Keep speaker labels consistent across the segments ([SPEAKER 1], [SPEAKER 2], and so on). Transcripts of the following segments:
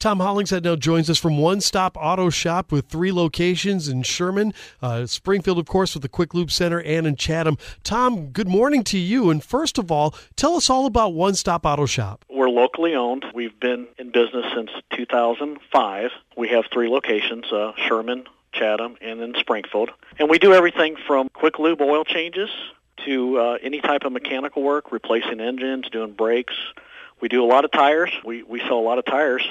[SPEAKER 1] Tom Hollingshead now joins us from One Stop Auto Shop with three locations in Sherman, uh, Springfield, of course, with the Quick Lube Center, and in Chatham. Tom, good morning to you. And first of all, tell us all about One Stop Auto Shop.
[SPEAKER 2] We're locally owned. We've been in business since 2005. We have three locations, uh, Sherman, Chatham, and then Springfield. And we do everything from quick lube oil changes to uh, any type of mechanical work, replacing engines, doing brakes. We do a lot of tires. We, we sell a lot of tires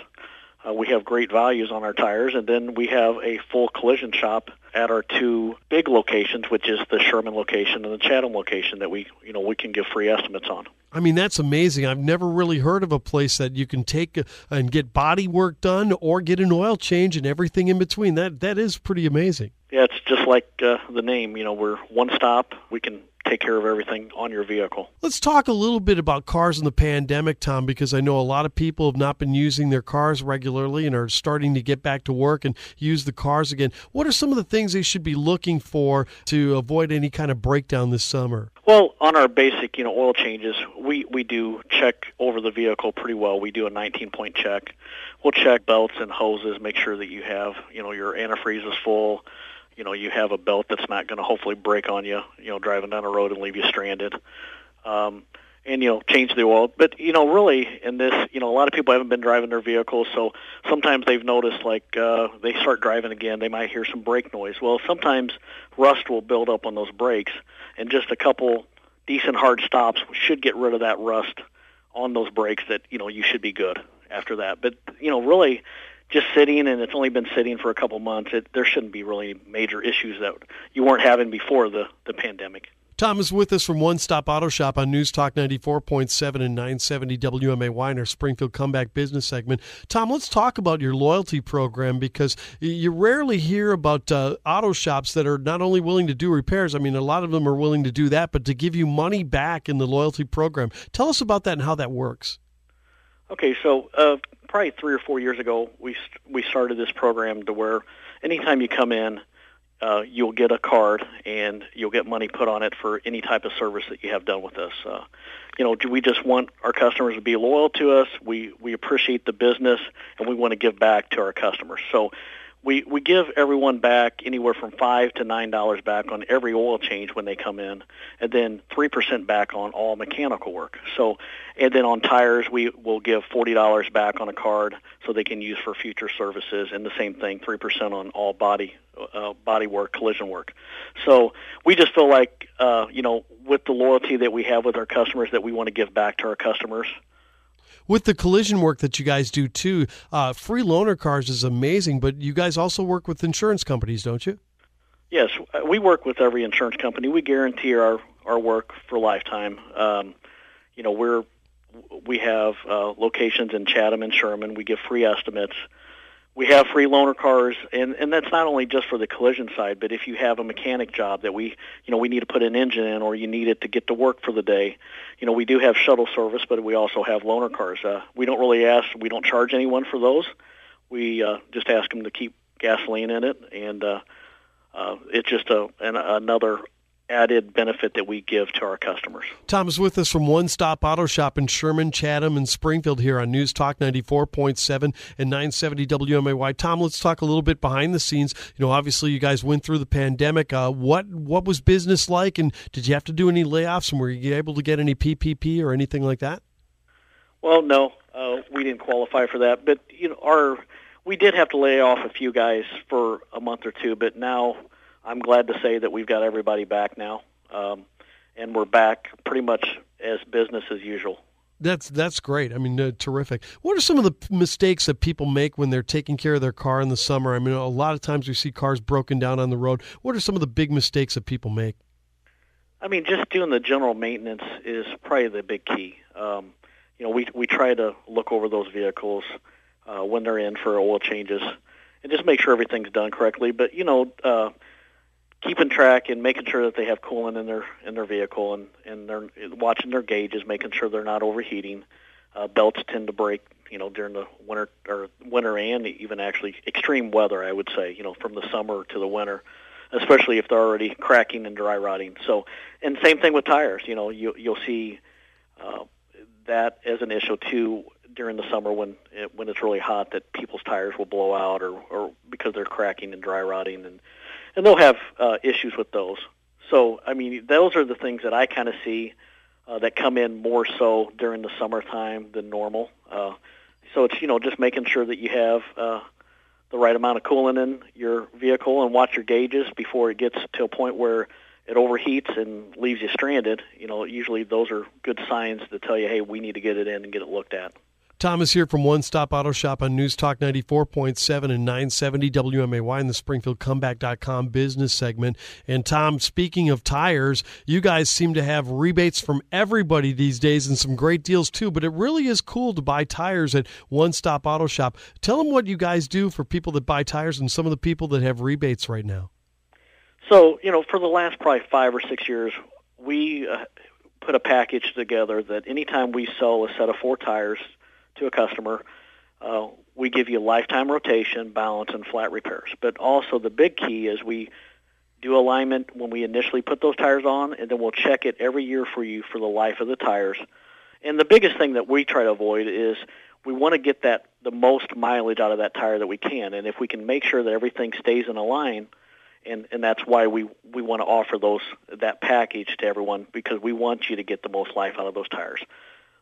[SPEAKER 2] uh, we have great values on our tires, and then we have a full collision shop at our two big locations, which is the Sherman location and the Chatham location that we, you know, we can give free estimates on.
[SPEAKER 1] I mean, that's amazing. I've never really heard of a place that you can take and get body work done or get an oil change and everything in between. That that is pretty amazing.
[SPEAKER 2] Yeah, it's just like uh, the name. You know, we're one stop. We can take care of everything on your vehicle.
[SPEAKER 1] Let's talk a little bit about cars in the pandemic, Tom, because I know a lot of people have not been using their cars regularly and are starting to get back to work and use the cars again. What are some of the things they should be looking for to avoid any kind of breakdown this summer?
[SPEAKER 2] Well, on our basic, you know, oil changes, we we do check over the vehicle pretty well. We do a 19-point check. We'll check belts and hoses, make sure that you have, you know, your antifreeze is full, you know you have a belt that's not going to hopefully break on you you know driving down the road and leave you stranded. Um and you know change the oil but you know really in this you know a lot of people haven't been driving their vehicles so sometimes they've noticed like uh they start driving again they might hear some brake noise. Well sometimes rust will build up on those brakes and just a couple decent hard stops should get rid of that rust on those brakes that you know you should be good after that. But you know really just sitting and it's only been sitting for a couple months, it, there shouldn't be really major issues that you weren't having before the, the pandemic.
[SPEAKER 1] Tom is with us from One Stop Auto Shop on News Talk 94.7 and 970 WMAY in our Springfield Comeback Business segment. Tom, let's talk about your loyalty program because you rarely hear about uh, auto shops that are not only willing to do repairs, I mean, a lot of them are willing to do that, but to give you money back in the loyalty program. Tell us about that and how that works.
[SPEAKER 2] Okay, so uh, probably three or four years ago, we we started this program to where anytime you come in, uh, you'll get a card and you'll get money put on it for any type of service that you have done with us. Uh, you know, we just want our customers to be loyal to us. We we appreciate the business and we want to give back to our customers. So we we give everyone back anywhere from five to nine dollars back on every oil change when they come in, and then three percent back on all mechanical work. So, and then on tires, we will give forty dollars back on a card so they can use for future services, and the same thing, three percent on all body uh, body work, collision work. So we just feel like uh, you know with the loyalty that we have with our customers that we want to give back to our customers
[SPEAKER 1] with the collision work that you guys do too, uh, free loaner cars is amazing, but you guys also work with insurance companies, don't you?
[SPEAKER 2] Yes, we work with every insurance company. We guarantee our our work for lifetime. Um, you know, we're we have uh, locations in Chatham and Sherman. We give free estimates we have free loaner cars and and that's not only just for the collision side but if you have a mechanic job that we you know we need to put an engine in or you need it to get to work for the day you know we do have shuttle service but we also have loaner cars. Uh, we don't really ask we don't charge anyone for those. We uh, just ask them to keep gasoline in it and uh, uh, it's just a an, another added benefit that we give to our customers.
[SPEAKER 1] Tom is with us from One Stop Auto Shop in Sherman, Chatham, and Springfield here on News Talk 94.7 and 970 WMAY. Tom, let's talk a little bit behind the scenes. You know, obviously you guys went through the pandemic. Uh, what what was business like, and did you have to do any layoffs, and were you able to get any PPP or anything like that?
[SPEAKER 2] Well, no, uh, we didn't qualify for that, but you know, our we did have to lay off a few guys for a month or two, but now I'm glad to say that we've got everybody back now, um, and we're back pretty much as business as usual.
[SPEAKER 1] That's that's great. I mean, uh, terrific. What are some of the mistakes that people make when they're taking care of their car in the summer? I mean, a lot of times we see cars broken down on the road. What are some of the big mistakes that people make?
[SPEAKER 2] I mean, just doing the general maintenance is probably the big key. Um, you know, we we try to look over those vehicles uh, when they're in for oil changes and just make sure everything's done correctly. But you know, uh, keeping track and making sure that they have coolant in their in their vehicle and and they're watching their gauges, making sure they're not overheating. Uh, belts tend to break, you know, during the winter or winter and even actually extreme weather. I would say, you know, from the summer to the winter, especially if they're already cracking and dry rotting. So, and same thing with tires. You know, you you'll see uh, that as an issue too during the summer when it, when it's really hot that people's tires will blow out or or because they're cracking and dry rotting and and they'll have uh, issues with those. So I mean those are the things that I kind of see uh, that come in more so during the summertime than normal. Uh, so it's you know just making sure that you have uh, the right amount of coolant in your vehicle and watch your gauges before it gets to a point where it overheats and leaves you stranded. You know, usually those are good signs to tell you, hey, we need to get it in and get it looked at.
[SPEAKER 1] Thomas here from One Stop Auto Shop on News Talk 94.7 and 970 WMAY in the Springfield Comeback.com business segment. And Tom, speaking of tires, you guys seem to have rebates from everybody these days and some great deals too. But it really is cool to buy tires at One Stop Auto Shop. Tell them what you guys do for people that buy tires and some of the people that have rebates right now.
[SPEAKER 2] So, you know, for the last probably five or six years, we uh, put a package together that anytime we sell a set of four tires to a customer, uh, we give you lifetime rotation, balance, and flat repairs. But also the big key is we do alignment when we initially put those tires on, and then we'll check it every year for you for the life of the tires. And the biggest thing that we try to avoid is we want to get that the most mileage out of that tire that we can. And if we can make sure that everything stays in a line, and and that's why we we want to offer those that package to everyone because we want you to get the most life out of those tires.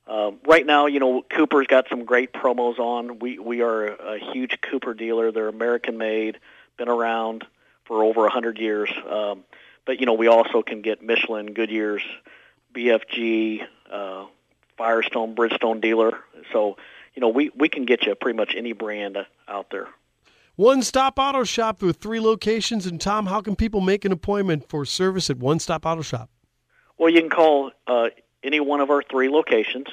[SPEAKER 2] Um, right now, you know, Cooper's got some great promos on. We we are a huge Cooper dealer. They're American made, been around for over a hundred years. Um, but you know, we also can get Michelin, Goodyear's, BFG, uh, Firestone, Bridgestone dealer. So you know, we we can get you pretty much any brand out there.
[SPEAKER 1] One Stop Auto Shop with three locations. And Tom, how can people make an appointment for service at One Stop Auto Shop?
[SPEAKER 2] Well, you can call uh, any one of our three locations.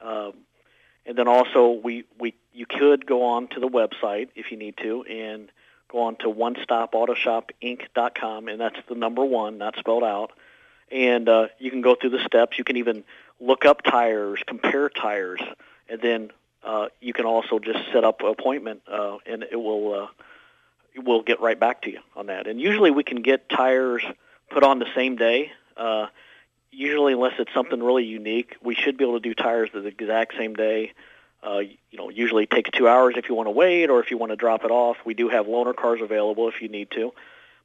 [SPEAKER 2] Um, and then also we, we you could go on to the website if you need to and go on to one stop com, and that's the number one, not spelled out. And uh, you can go through the steps. You can even look up tires, compare tires, and then uh, you can also just set up an appointment, uh, and it will uh, it will get right back to you on that. And usually we can get tires put on the same day. Uh, usually, unless it's something really unique, we should be able to do tires the exact same day. Uh, you know, usually it takes two hours if you want to wait or if you want to drop it off. We do have loaner cars available if you need to.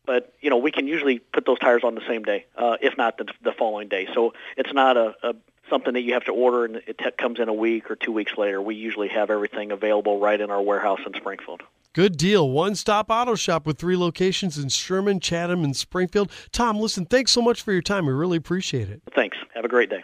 [SPEAKER 2] But you know, we can usually put those tires on the same day, uh, if not the, the following day. So it's not a, a something that you have to order and it t- comes in a week or two weeks later. We usually have everything available right in our warehouse in Springfield.
[SPEAKER 1] Good deal. One stop auto shop with three locations in Sherman, Chatham, and Springfield. Tom, listen, thanks so much for your time. We really appreciate it.
[SPEAKER 2] Thanks. Have a great day.